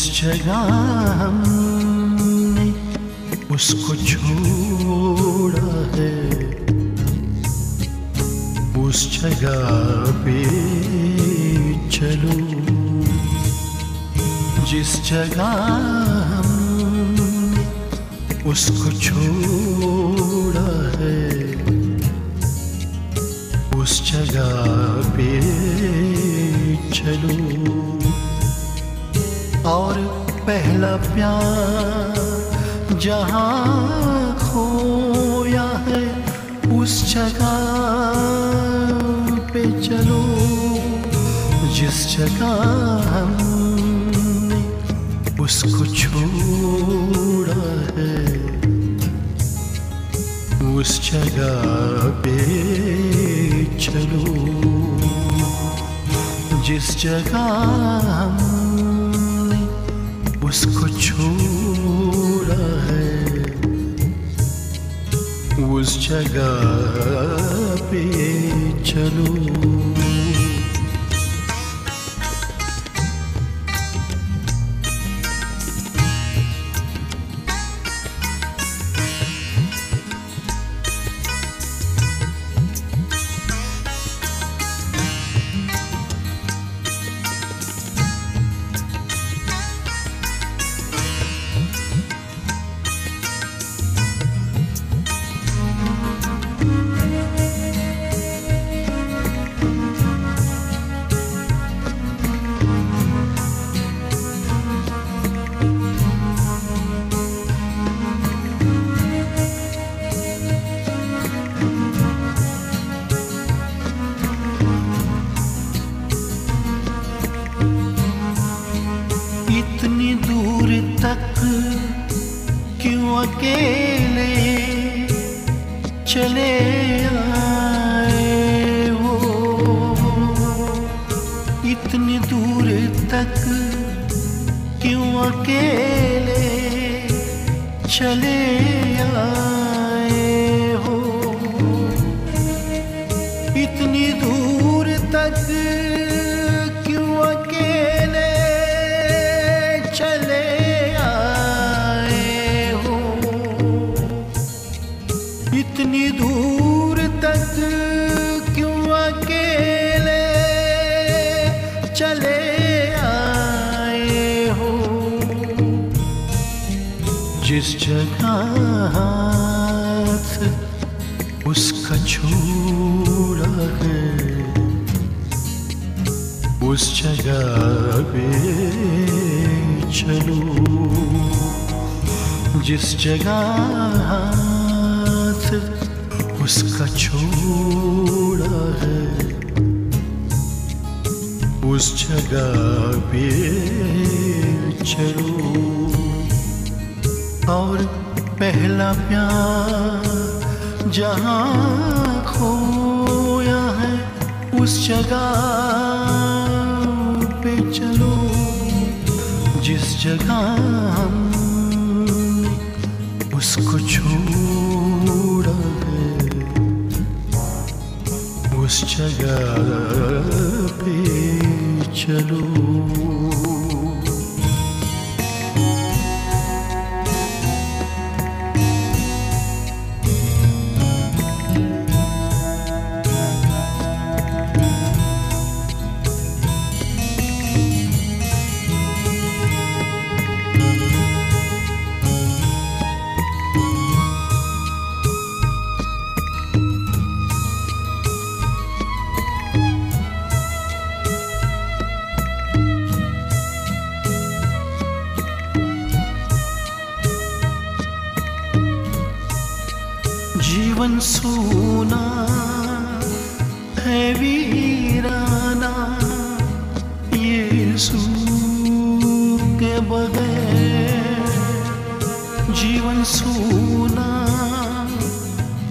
जिस जगह हमने उसको छोड़ा है, उस जगह पे चलो। जिस जगह हमने उसको छोड़ा है, उस जगह पे चलो। और पहला प्यार, जहाँ खोया है उस जगह पे चलो, जिस जगह हमने उसको छोड़ा है। उस जगह पे चलो, जिस जगह हमने उसको छोड़ा है उस जगह पे चलो इतनी दूर तक क्यों अकेले चले आए हो इतनी दूर तक क्यों अकेले चले आए हो जिस जगह उस जगह पे चलो। जिस जगह हाथ उसका छोड़ा है, उस जगह पे चलो। और पहला प्यार जहाँ खोया है, उस जगह चलो जिस जगह हम उसको छोड़ा है उस जगह पे चलो। जीवन सोना है वीराना यीशु के बगैर जीवन सोना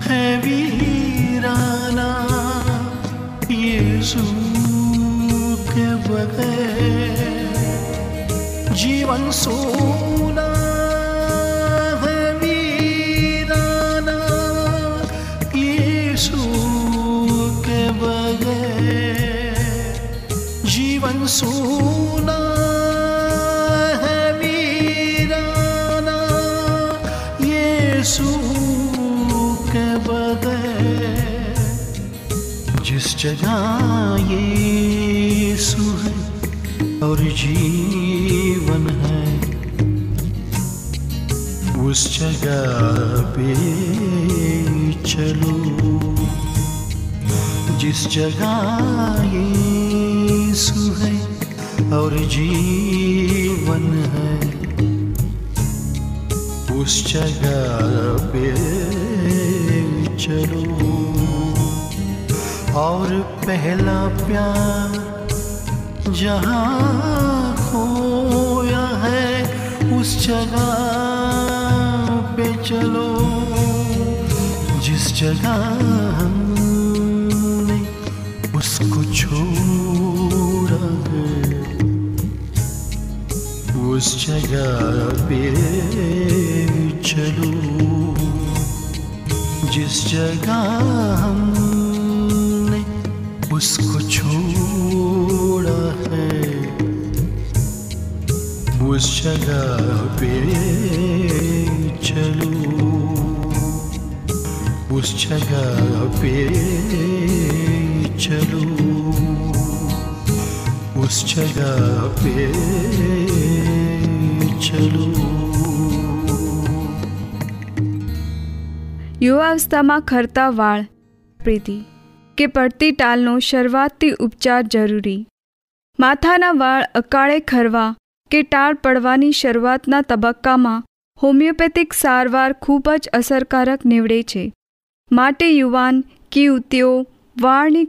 है वीराना यीशु के बगैर जीवन सोना के बगैर। जिस जगह ये है और जीवन है, उस जगह पे चलो। जिस जगह यीशु है और जीवन है, उस जगह पे चलो। और पहला प्यार जहाँ खोया है, उस जगह पे चलो। जिस जगह हमने उसको छोड़ा है, उस जगह पे चलो। जिस जगह हमने उसको छोड़ा है, उस जगह पे चलो। उस जगह पे चलो। उस जगह पे चलो। યુવાવસ્થામાં ખરતા વાળ, પ્રીતિ, કે પડતી ટાલનો શરૂઆતથી ઉપચાર જરૂરી. માથાના વાળ અકાળે ખરવા કે ટાળ પડવાની શરૂઆતના તબક્કામાં હોમિયોપેથિક સારવાર ખૂબ જ અસરકારક નીવડે છે. માટે યુવાન યુવતીઓ વાળની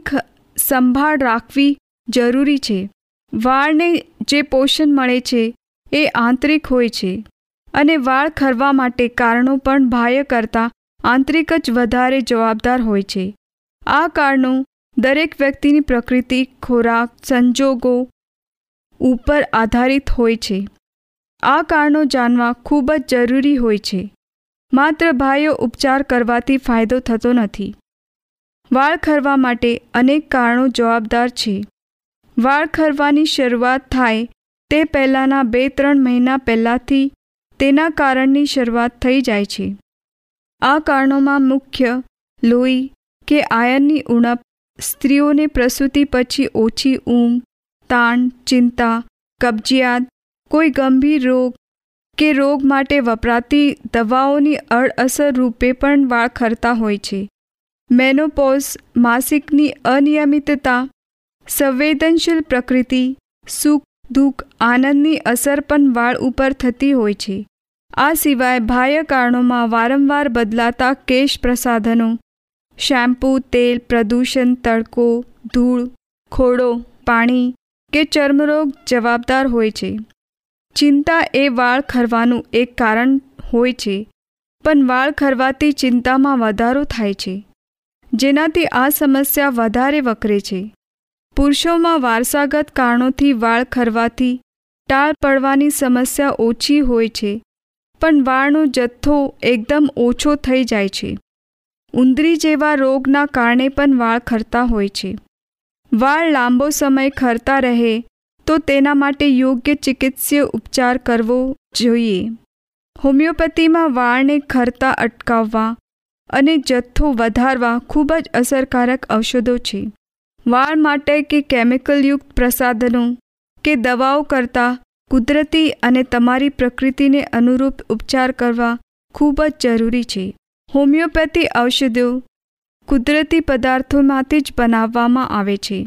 સંભાળ રાખવી જરૂરી છે. વાળને જે પોષણ મળે છે એ આંતરિક હોય છે. અને વાળ ખરવા માટે કારણો પણ બાહ્ય કરતાં આંતરિક જ વધારે જવાબદાર હોય છે. આ કારણો દરેક વ્યક્તિની પ્રકૃતિ, ખોરાક, સંજોગો ઉપર આધારિત હોય છે. આ કારણો જાણવા ખૂબ જ જરૂરી હોય છે. માત્ર ભાઈઓ ઉપચાર કરવાથી ફાયદો થતો નથી. વાળ ખરવા માટે અનેક કારણો જવાબદાર છે. વાળ ખરવાની શરૂઆત થાય તે પહેલાંના બે ત્રણ મહિના પહેલાંથી તેના કારણની શરૂઆત થઈ જાય છે. આ કારણોમાં મુખ્ય લોહી કે આયનની ઉણપ સ્ત્રીઓને પ્રસૂતિ પછી ઓછી ઊંઘ, તાણ, ચિંતા, કબજિયાત, કોઈ ગંભીર રોગ કે રોગ માટે વપરાતી દવાઓની અડઅસર રૂપે પણ વાળ ખરતા હોય છે. મેનોપોઝ માસિકની અનિયમિતતા, સંવેદનશીલ પ્રકૃતિ, સુખ, દુઃખ, આનંદની અસર પણ વાળ ઉપર થતી હોય છે. આ સિવાય બાહ્ય કારણોમાં વારંવાર બદલાતા કેશ પ્રસાધનો, શેમ્પૂ, તેલ, પ્રદૂષણ, તડકો, ધૂળ ખોડો પાણી કે ચર્મરોગ જવાબદાર હોય છે. ચિંતા એ વાળ ખરવાનું એક કારણ હોય છે, પણ વાળ ખરવાથી ચિંતામાં વધારો થાય છે, જેનાથી આ સમસ્યા વધારે વકરે છે. પુરુષોમાં વારસાગત કારણોથી વાળ ખરવાથી ટાળ પડવાની સમસ્યા ઓછી હોય છે પણ વાળનો જથ્થો એકદમ ઓછો થઈ જાય છે. ઉંદરી જેવા રોગના કારણે પણ વાળ ખરતા હોય છે. વાળ લાંબો સમય ખરતા રહે તો તેના માટે યોગ્ય ચિકિત્સીય ઉપચાર કરવો જોઈએ. હોમિયોપેથીમાં વાળને ખરતા અટકાવવા અને જથ્થો વધારવા ખૂબ જ અસરકારક ઔષધો છે. વાળ માટે કે કેમિકલયુક્ત પ્રસાધનો કે દવાઓ કરતાં કુદરતી અને તમારી પ્રકૃતિને અનુરૂપ ઉપચાર કરવા ખૂબ જ જરૂરી છે. હોમિયોપેથી ઔષધો કુદરતી પદાર્થોમાંથી જ બનાવવામાં આવે છે.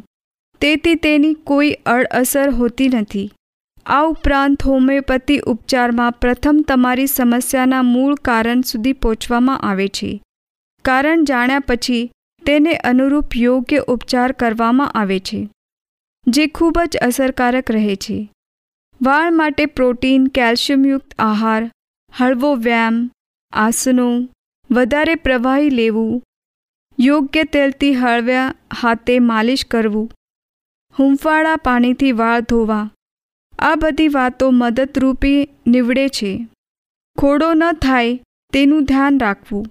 તેથી તેની કોઈ અડઅસર હોતી નથી. આ ઉપરાંત હોમિયોપેથી ઉપચારમાં પ્રથમ તમારી સમસ્યાના મૂળ કારણ સુધી પહોંચવામાં આવે છે. કારણ જાણ્યા પછી તેને અનુરૂપ યોગ્ય ઉપચાર કરવામાં આવે છે, જે ખૂબ જ અસરકારક રહે છે. વાળ માટે પ્રોટીન, કેલ્શિયમયુક્ત આહાર, હળવો વ્યાયામ, આસનો, વધારે પ્રવાહી લેવું, યોગ્ય તેલથી હળવ્યા હાથે માલિશ કરવું, હૂંફાળા પાણીથી વાળ ધોવા, આ બધી વાતો મદદરૂપી નીવડે છે. ખોડો ન થાય તેનું ધ્યાન રાખવું.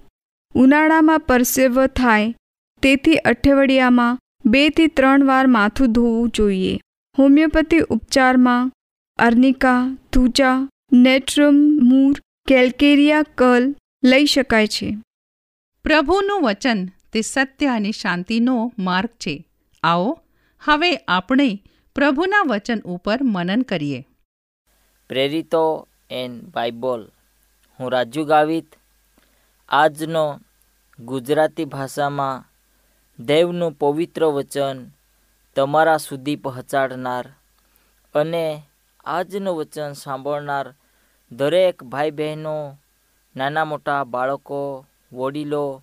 ઉનાળામાં પરસેવો થાય તેથી અઠવાડિયામાં બેથી ત્રણ વાર માથું ધોવું જોઈએ. હોમિયોપેથી ઉપચારમાં અર્નિકા તુચા નેટ્રમ મૂર કેલ્કેરિયા કલ લઈ શકાય છે. પ્રભુનું વચન તે સત્ય અને શાંતિનો માર્ગ છે. આવો હવે આપણે પ્રભુના વચન ઉપર મનન કરીએ. પ્રેરિતો એન બાઇબલ હું રાજુ ગાવિત આજનો ગુજરાતી ભાષામાં દેવનું પવિત્ર વચન તમારા સુધી પહોંચાડનાર અને આજનું વચન સાંભળનાર દરેક ભાઈ બહેનો નાના મોટા બાળકો, વડીલો,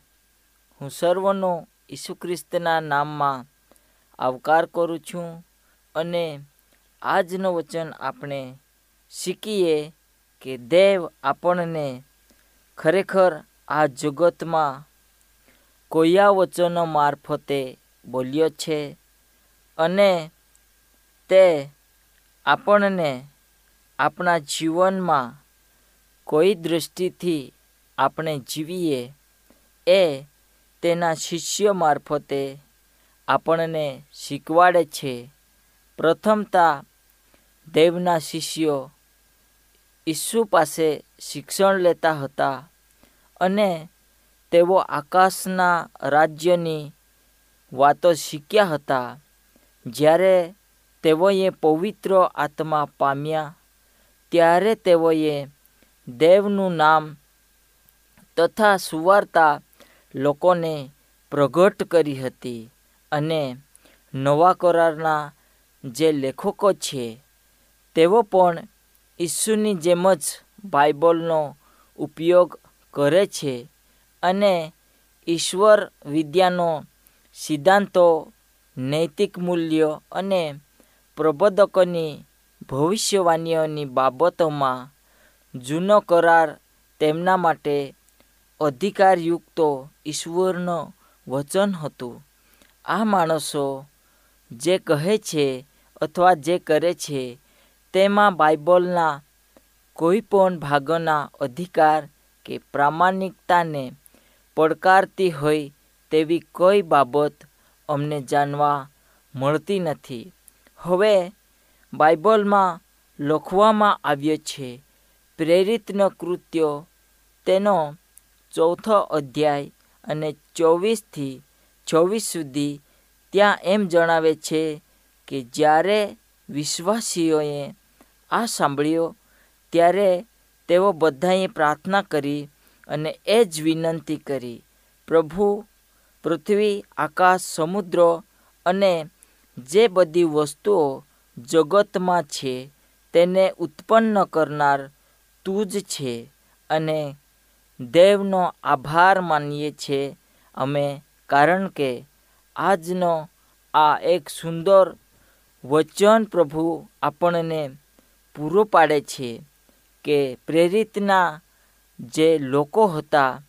હું સર્વનો ઈસુ ખ્રિસ્તના નામમાં આવકાર કરું છું અને આજનું વચન આપણે શીખીએ કે દેવ આપણને ખરેખર આ જગતમાં કોયા વચનો મારફતે બોલ્યો છે અને તે આપણને આપણા જીવનમાં કોઈ દૃષ્ટિથી આપણે જીવીએ એ તેના શિષ્ય મારફતે આપણને શીખવાડે છે. પ્રથમતા, દેવના શિષ્યો ઈસુ પાસે શિક્ષણ લેતા હતા અને તેઓ આકાશના રાજ્યની વાતો શીખ્યા હતા. જ્યારે તેઓએ પવિત્ર આત્મા પામ્યા. ત્યારે તેઓએ દેવનું નામ તથા સુવાર્તા લોકોને પ્રગટ કરી હતી અને નવા કરારના જે લેખકો છે, તેઓ પણ ઈસુની જેમ જ બાઇબલનો ઉપયોગ કરે છે અને ઈશ્વર વિદ્યાનો સિદ્ધાંતો, નૈતિક મૂલ્યો અને પ્રબોધકોની ભવિષ્યવાણીઓની બાબતોમાં જૂનો કરાર તેમના માટે અધિકારયુક્ત ઈશ્વરનો વચન હતું. આ માણસો જે કહે છે અથવા જે કરે છે તેમાં બાઇબલના કોઈ પણ ભાગોના અધિકાર કે પ્રામાણિકતાને પડકારતી હોય તેવી કોઈ બાબત અમને જાણવા મળતી નથી. હવે બાઇબલમાં લખવામાં આવ્યો છે, પ્રેરિતનો કૃત્યો તેનો ચોથો અધ્યાય અને ચોવીસથી ચોવીસ સુધી ત્યાં એમ જણાવે છે કે જ્યારે વિશ્વાસીઓએ આ સાંભળ્યો, ત્યારે તેઓ બધાએ પ્રાર્થના કરી અને એ જ વિનંતી કરી, પ્રભુ, પૃથ્વી, આકાશ, સમુદ્ર અને જે બધી વસ્તુઓ જગતમાં છે, તેને ઉત્પન્ન કરનાર તું જ છે અને દેવનો આભાર માનીએ છીએ અમે, કારણ કે આજનો આ એક સુંદર વચન પ્રભુ આપણને પૂરો પાડે છે કે પ્રેરિતના જે લોકો હતા,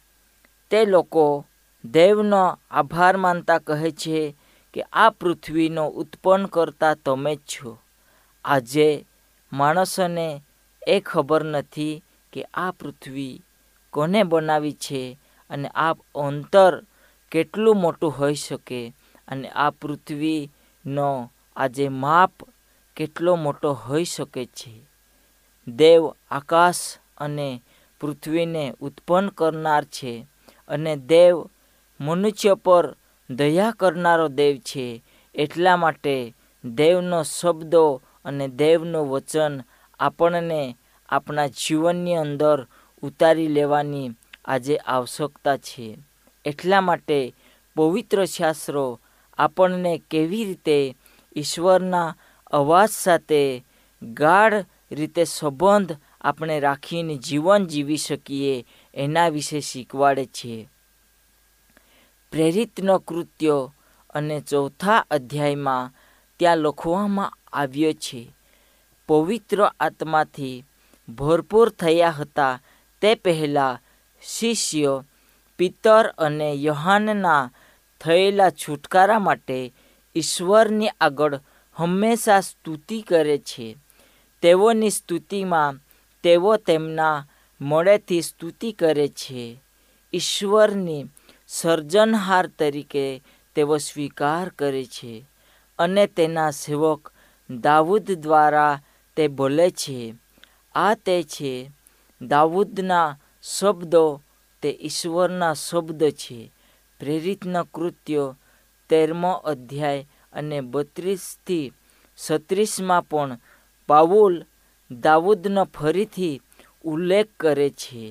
તે લોકો દેવનો આભાર માનતા કહે છે કે આ પૃથ્વીનો ઉત્પન્ન કરતા તમે જ છો. આજે માણસોને એ ખબર નથી કે આ પૃથ્વી કોને બનાવી છે અને આ અંતર કેટલું મોટું હોઈ શકે અને આ પૃથ્વીનો આજે માપ કેટલો મોટો હોઈ શકે છે. દેવ આકાશ અને પૃથ્વીને ઉત્પન્ન કરનાર છે અને દેવ મનુષ્ય પર દયા કરનારો દેવ છે, એટલા માટે દેવનો શબ્દો અને દેવનું વચન આપણને આપણા જીવનની અંદર ઉતારી લેવાની આજે આવશ્યકતા છે. એટલા માટે પવિત્ર શાસ્ત્રો આપણને કેવી રીતે ઈશ્વરના અવાજ સાથે ગાઢ રીતે સંબંધ આપણે રાખીને જીવન જીવી શકીએ એના વિશે શીખવાડે છે. પ્રેરિતનો કૃત્યો અને ચોથા અધ્યાયમાં ત્યાં લખવામાં આવ્યો છે, પવિત્ર આત્માથી ભરપૂર થયા હતા તે પહેલાં શિષ્ય પિતર અને યોહાનના થયેલા છુટકારા માટે ઈશ્વરની આગળ હંમેશા સ્તુતિ કરે છે. તેઓની સ્તુતિમાં તેઓ તેમના મોડેથી સ્તુતિ કરે છે. ઈશ્વરની સર્જનહાર તરીકે તેઓ સ્વીકાર કરે છે અને તેના સેવક દાઉદ દ્વારા તે બોલે છે, આ તે છે, દાઉદના શબ્દો તે ઈશ્વરના શબ્દ છે, પ્રેરિતના કૃત્યો તેરમો અધ્યાય અને બત્રીસથી છત્રીસમાં પણ પાઉલ દાઉદનો ફરીથી ઉલ્લેખ કરે છે,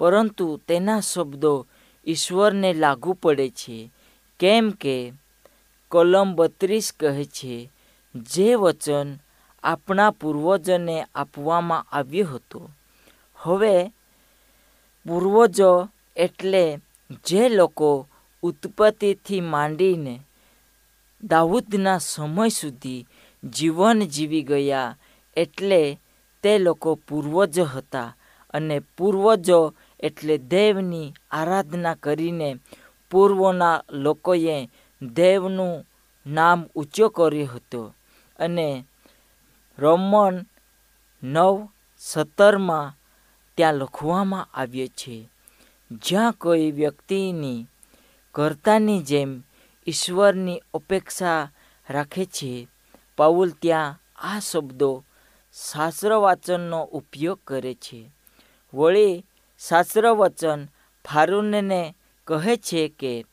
પરંતુ તેના શબ્દો ઈશ્વરને લાગુ પડે છે. કેમ કે કલમ બત્રીસ કહે છે, જે વચન આપણા પૂર્વજોને આપવામાં આવ્યું હતું, હવે પૂર્વજો એટલે જે લોકો ઉત્પત્તિથી માંડીને દાઉદના સમય સુધી જીવન જીવી ગયા, એટલે તે લોકો પૂર્વજ હતા અને પૂર્વજો એટલે દેવની આરાધના કરીને પૂર્વના લોકોએ દેવનું નામ ઊંચો કર્યો હતો. અને રોમન નવ સત્તરમાં ત્યાં લખવામાં આવ્યો છે, જ્યાં કોઈ વ્યક્તિની કર્તાની જેમ ઈશ્વરની અપેક્ષા રાખે છે. પાઉલ ત્યાં આ શબ્દો શાસ્ત્ર વાંચનનો ઉપયોગ કરે છે. વળી શાસ્ત્ર વચન ફારૂનને કહે છે કે,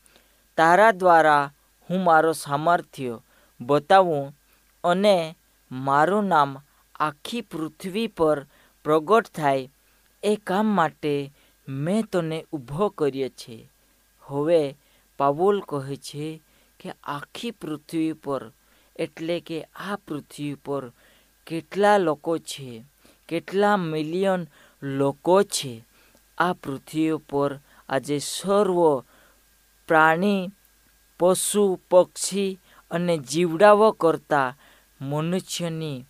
તારા દ્વારા હું મારો સામર્થ્ય બતાવું અને મારું નામ આખી પૃથ્વી પર પ્રગટ થાય એ કામ માટે મેં તને ઊભો કર્યો છે. હવે પાવોલ કહે છે કે, આખી પૃથ્વી પર, એટલે કે આ પૃથ્વી પર કેટલા લોકો છે? કેટલા મિલિયન લોકો છે? આ પૃથ્વી ઉપર આજે સર્વ પ્રાણી, પશુ, પક્ષી અને જીવડાઓ કરતાં મનુષ્યની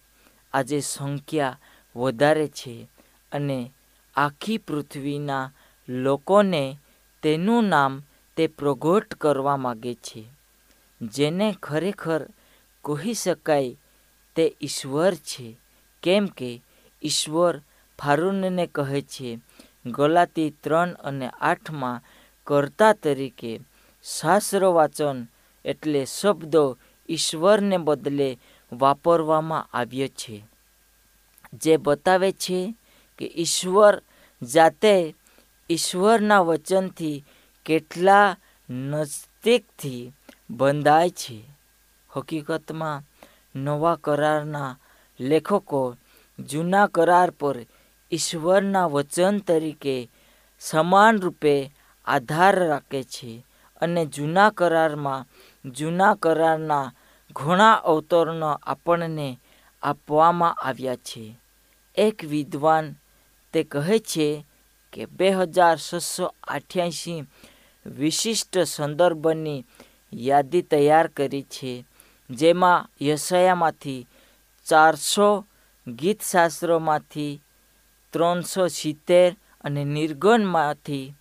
આજે સંખ્યા વધારે છે અને આખી પૃથ્વીના લોકોને તેનું નામ તે પ્રગટ કરવા માગે છે. જેને ખરેખર કહી શકાય તે ઈશ્વર છે. કેમ કે ઈશ્વર ફારૂનને કહે છે ગલાતી ત્રણ અને આઠમાં કર્તા તરીકે શાસ્ત્ર વાચન એટલે શબ્દો ઈશ્વરને બદલે વાપરવામાં આવ્યો છે. જે બતાવે છે કે ઈશ્વર જાતે ઈશ્વરના વચનથી કેટલા નજદીકથી બંધાય છે. હકીકતમાં નવા કરારના લેખકો જૂના કરાર પર ઈશ્વરના વચન તરીકે સમાન રૂપે આધાર રાખે છે અને જૂના કરારમાં, જૂના કરારના ઘણા અવતરણો આપણને આપવામાં આવ્યા છે. એક વિદ્વાન તે કહે છે કે બે હજાર છસો અઠ્યાસી વિશિષ્ટ સંદર્ભની યાદી તૈયાર કરી છે, જેમાં યશયામાંથી ચારસો ગીતશાસ્ત્રોમાંથી ત્રણસો સિત્તેર અને નિર્ગુણમાંથી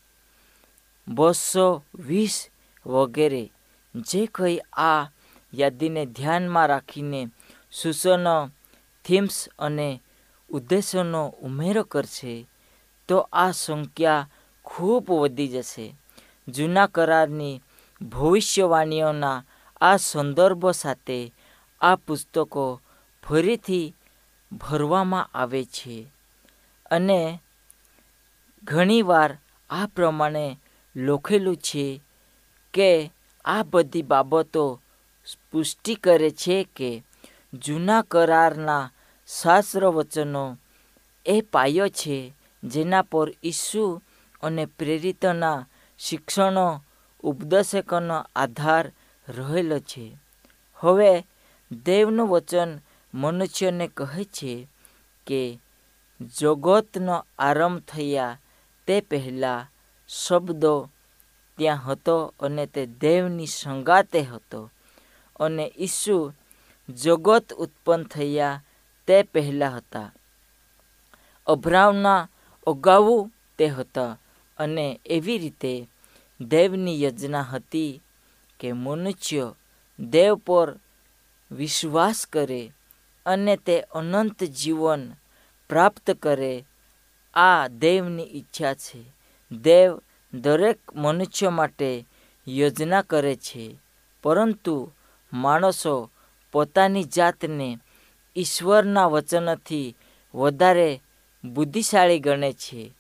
બસો વીસ વગેરે. જે કંઈ આ યાદીને ધ્યાનમાં રાખીને સૂચનો, થીમ્સ અને ઉદ્દેશોનો ઉમેરો કરશે, તો આ સંખ્યા ખૂબ વધી જશે. જૂના કરારની ભવિષ્યવાણીઓના આ સંદર્ભો સાથે આ પુસ્તકો ફરીથી ભરવામાં આવે છે. અને ઘણીવાર આ પ્રમાણે લખેલું છે કે આ બધી બાબતો પુષ્ટિ કરે છે કે જૂના કરારના શાસ્ત્ર વચનો એ પાયો છે જેના પર ઈસુ અને પ્રેરિતના શિક્ષણો, ઉપદેશકોનો આધાર રહેલો છે. હવે દેવનું વચન મનુષ્યને કહે છે કે જગતનો આરંભ થયા તે પહેલાં શબ્દો ત્યાં હતો અને તે દેવની સંગાતે હતો. અને ઈસુ જગત ઉત્પન્ન થયા તે પહેલાં હતા. અભરાવના અગાઉ તે હતા અને એવી રીતે દેવની યોજના હતી કે મનુષ્ય દેવ પર વિશ્વાસ કરે અને તે અનંત જીવન પ્રાપ્ત કરે, આ દેવની ઈચ્છા છે. દેવ દરેક મનુષ્ય માટે યોજના કરે છે. પરંતુ માણસો પોતાની જાતને ઈશ્વરના વચનથી વધારે બુદ્ધિશાળી ગણે છે.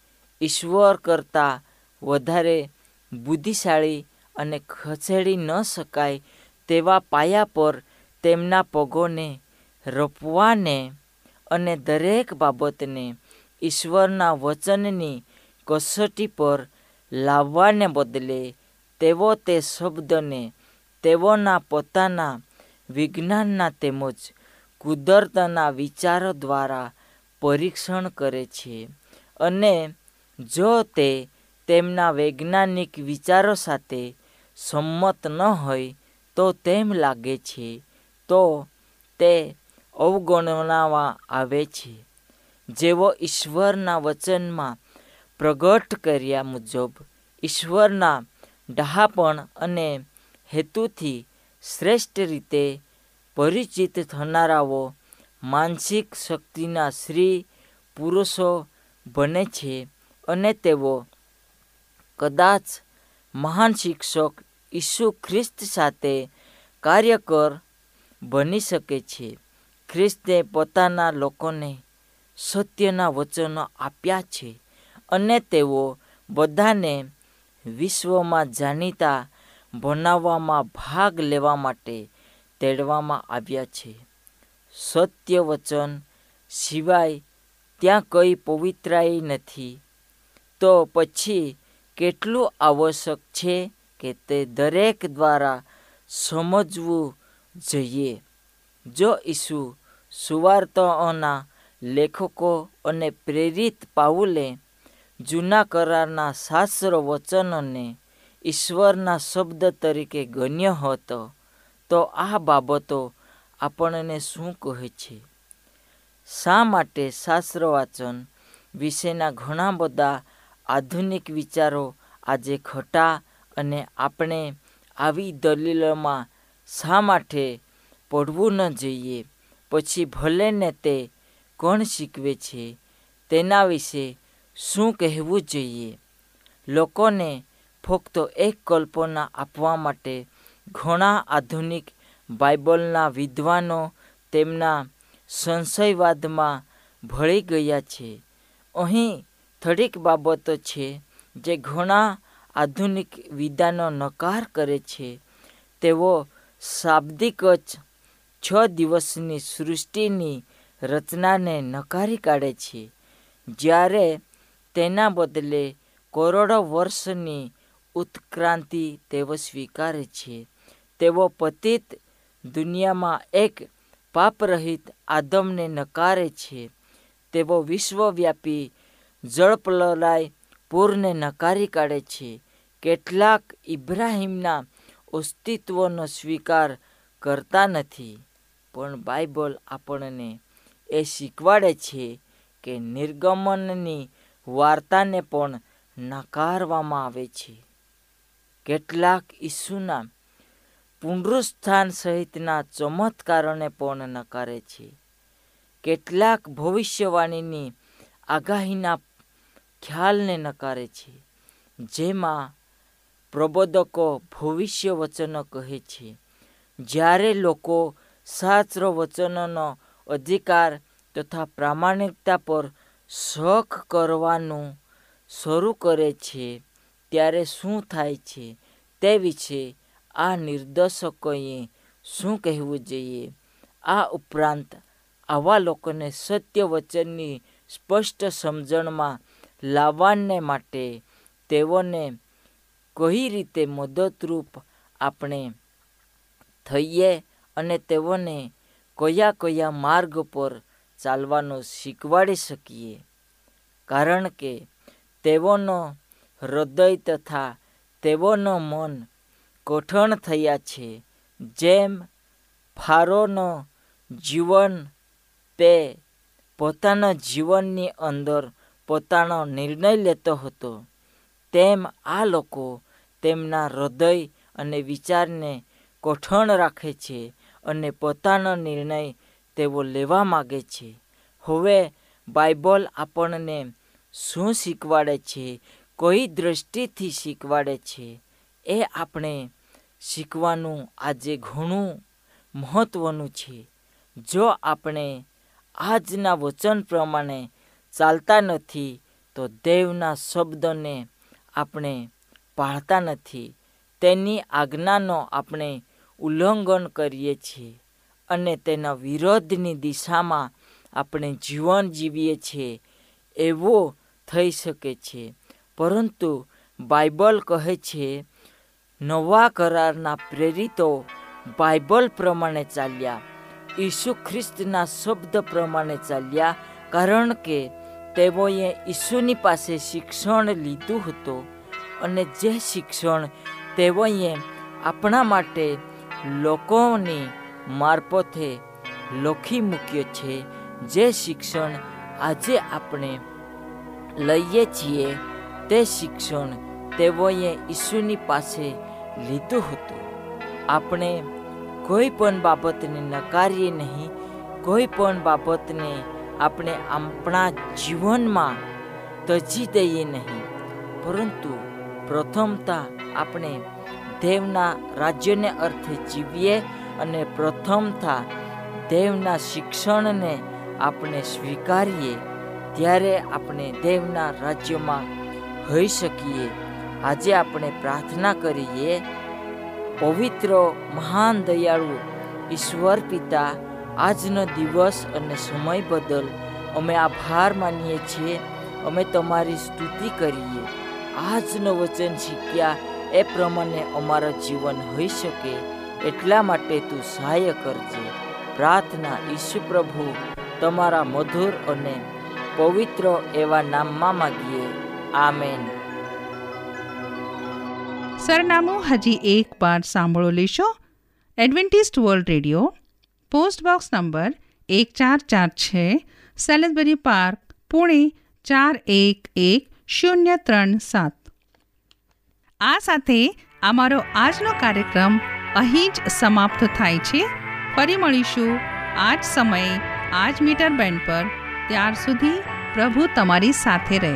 ઈશ્વર કરતાં વધારે બુદ્ધિશાળી અને ખસેડી ન શકાય તેવા પાયા પર તેમના પગોને રોપવાને અને દરેક બાબતને ઈશ્વરના વચનની કસોટી પર લાવવાને બદલે તેઓ તે શબ્દને તેઓના પોતાના વિજ્ઞાનના તેમજ કુદરતના વિચારો દ્વારા પરીક્ષણ કરે છે. અને જો તે તેમના વૈજ્ઞાનિક વિચારો સાથે સંમત ન હોય તો તેમ લાગે છે તો તે અવગણવામાં આવે છે. જેઓ ઈશ્વરના વચનમાં પ્રગટ કર્યા મુજબ ઈશ્વરના ડહાપણ અને હેતુથી શ્રેષ્ઠ રીતે પરિચિત થનારાઓ માનસિક શક્તિના સ્ત્રી પુરુષો બને છે અને તેઓ કદાચ મહાન શિક્ષક ઈસુ ખ્રિસ્ત સાથે કાર્યકર બની શકે છે. ખ્રિસ્તે પોતાના લોકોને સત્યના વચનો આપ્યા છે અને તેઓ બધાને વિશ્વમાં જાણીતા બનાવવામાં ભાગ લેવા માટે તેડવામાં આવ્યા છે. સત્ય વચન સિવાય ત્યાં કંઈ પવિત્રાઈ નથી. તો પછી કેટલું આવશ્યક છે કે તે દરેક દ્વારા સમજવું જોઈએ? જો ઈસુ સુવાર્તાઓના લેખકો અને પ્રેરિત પાઉલે જૂના કરારના શાસ્ત્ર વચનોને ઈશ્વરના શબ્દ તરીકે ગણ્ય હતો. તો આ બાબતો આપણને શું કહે છે? શા માટે શાસ્ત્ર વાંચન વિશેના ઘણા બધા આધુનિક વિચારો આજે ખોટા અને આપણે આવી દલીલોમાં શા માટે પડવું ન જોઈએ? પછી ભલેને તે કોણ શીખવે છે, તેના વિશે શું કહેવું જોઈએ? લોકોને ફક્ત એક કલ્પના આપવા માટે ઘણા આધુનિક બાઇબલના વિદ્વાનો તેમના સંશયવાદમાં ભળી ગયા છે. અહીં થોડીક બાબતો છે જે ઘણા આધુનિક વિદ્વાનો નકાર કરે છે. તેઓ શાબ્દિક જ છ દિવસની સૃષ્ટિની રચનાને નકારી કાઢે છે. જ્યારે તેના બદલે કરોડો વર્ષની ઉત્ક્રાંતિ તેઓ સ્વીકારે છે. તેઓ પતિત દુનિયામાં એક પાપરહિત આદમને નકારે છે. તેઓ વિશ્વવ્યાપી જળપ્રલય પૂરને નકારી કાઢે છે. કેટલાક ઇબ્રાહિમના અસ્તિત્વનો સ્વીકાર કરતા નથી. પણ બાઇબલ આપણને એ શીખવાડે છે કે નિર્ગમનની વાર્તાને પણ નકારવામાં આવે છે. કેટલાક ઈસુના પુનરુસ્થાન સહિતના ચમત્કારોને પણ નકારે છે. કેટલાક ભવિષ્યવાણીની આગાહીના ખ્યાલને નકારે છે, જેમાં પ્રબોધકો ભવિષ્ય વચનો કહે છે, જ્યારે લોકો શાસ્ત્ર વચનોનો અધિકાર તથા પ્રામાણિકતા પર શોખ કરવાનું શરૂ કરે છે. ત્યારે શું થાય છે તે વિશે આ નિર્દેશકોએ શું કહેવું જોઈએ? આ ઉપરાંત આવા લોકોને સત્ય વચનની સ્પષ્ટ સમજણમાં લાવવાને માટે તેઓને કઈ રીતે મદદરૂપ આપણે થઈએ? અને તેઓને કયા કયા માર્ગ પર ચાલવાનું શીખવાડી શકીએ? કારણ કે તેઓનો હૃદય તથા તેઓનો મન કઠણ થયા છે. જેમ ફારોનો જીવન, તે પોતાના જીવનની અંદર પોતાનો નિર્ણય લેતો હતો, તેમ આ લોકો તેમના હૃદય અને વિચારને કોઠણ રાખે છે. અને પોતાનો નિર્ણય તેઓ લેવા માગે છે. હવે બાઇબલ આપણને શું શીખવાડે છે? કોઈ દ્રષ્ટિથી શીખવાડે છે? એ આપણે શીખવાનું આજે ઘણું મહત્ત્વનું છે. જો આપણે આજના વચન પ્રમાણે ચાલતા નથી, તો દેવના શબ્દને આપણે પાળતા નથી. તેની આજ્ઞાનો આપણે ઉલ્લંઘન કરીએ છીએ અને તેના વિરોધની દિશામાં આપણે જીવન જીવીએ છીએ, એવો થઈ શકે છે. પરંતુ બાઇબલ કહે છે, નવા કરારના પ્રેરિતો બાઇબલ પ્રમાણે ચાલ્યા, ઈસુ ખ્રિસ્તના શબ્દ પ્રમાણે ચાલ્યા, કારણ કે તેઓએ ઈસુની પાસે શિક્ષણ લીધું હતું અને જે શિક્ષણ તેઓએ આપણા માટે લોકોની મારફતે લખી મૂક્યો છે. જે શિક્ષણ આજે આપણે લઈએ છીએ, તે શિક્ષણ તેઓએ ઈસુની પાસે લીધું હતું. આપણે કોઈ પણ બાબતને નકારીએ નહીં, કોઈ પણ બાબતને આપણે આપણા જીવનમાં તજી દઈએ નહીં. પરંતુ પ્રથમતા આપણે દેવના રાજ્યને અર્થે જીવીએ અને પ્રથમતા દેવના શિક્ષણને આપણે સ્વીકારીએ, ત્યારે આપણે દેવના રાજ્યમાં હોઈ શકીએ. આજે આપણે પ્રાર્થના કરીએ, પવિત્ર, મહાન, દયાળુ ઈશ્વર પિતા, આજનો દિવસ અને સમય બદલ અમે આભાર માનીએ છીએ. અમે તમારી સ્તુતિ કરીએ. આજનો વચન શીખ્યા એ પ્રમાણે અમારા જીવન હોઈ શકે એટલા માટે તું સહાય કરજે. પ્રાર્થના ઈશુ પ્રભુ, તમારા મધુર અને પવિત્ર એવા નામમાં માગીએ. આમેન. સરનામું હજી એક વાર સાંભળો લેશો. Adventist world radio, post box number એક ચાર ચાર છે સેલેસબરી પાર્ક, પુણે ચાર એક એક શૂન્ય ત્રણ સાત. આ સાથે અમારો આજનો કાર્યક્રમ અહીં જ સમાપ્ત થાય છે. ફરી મળીશું આ જ સમયે, આ જ મીટર બેન્ડ પર. ત્યાર સુધી પ્રભુ તમારી સાથે રહે.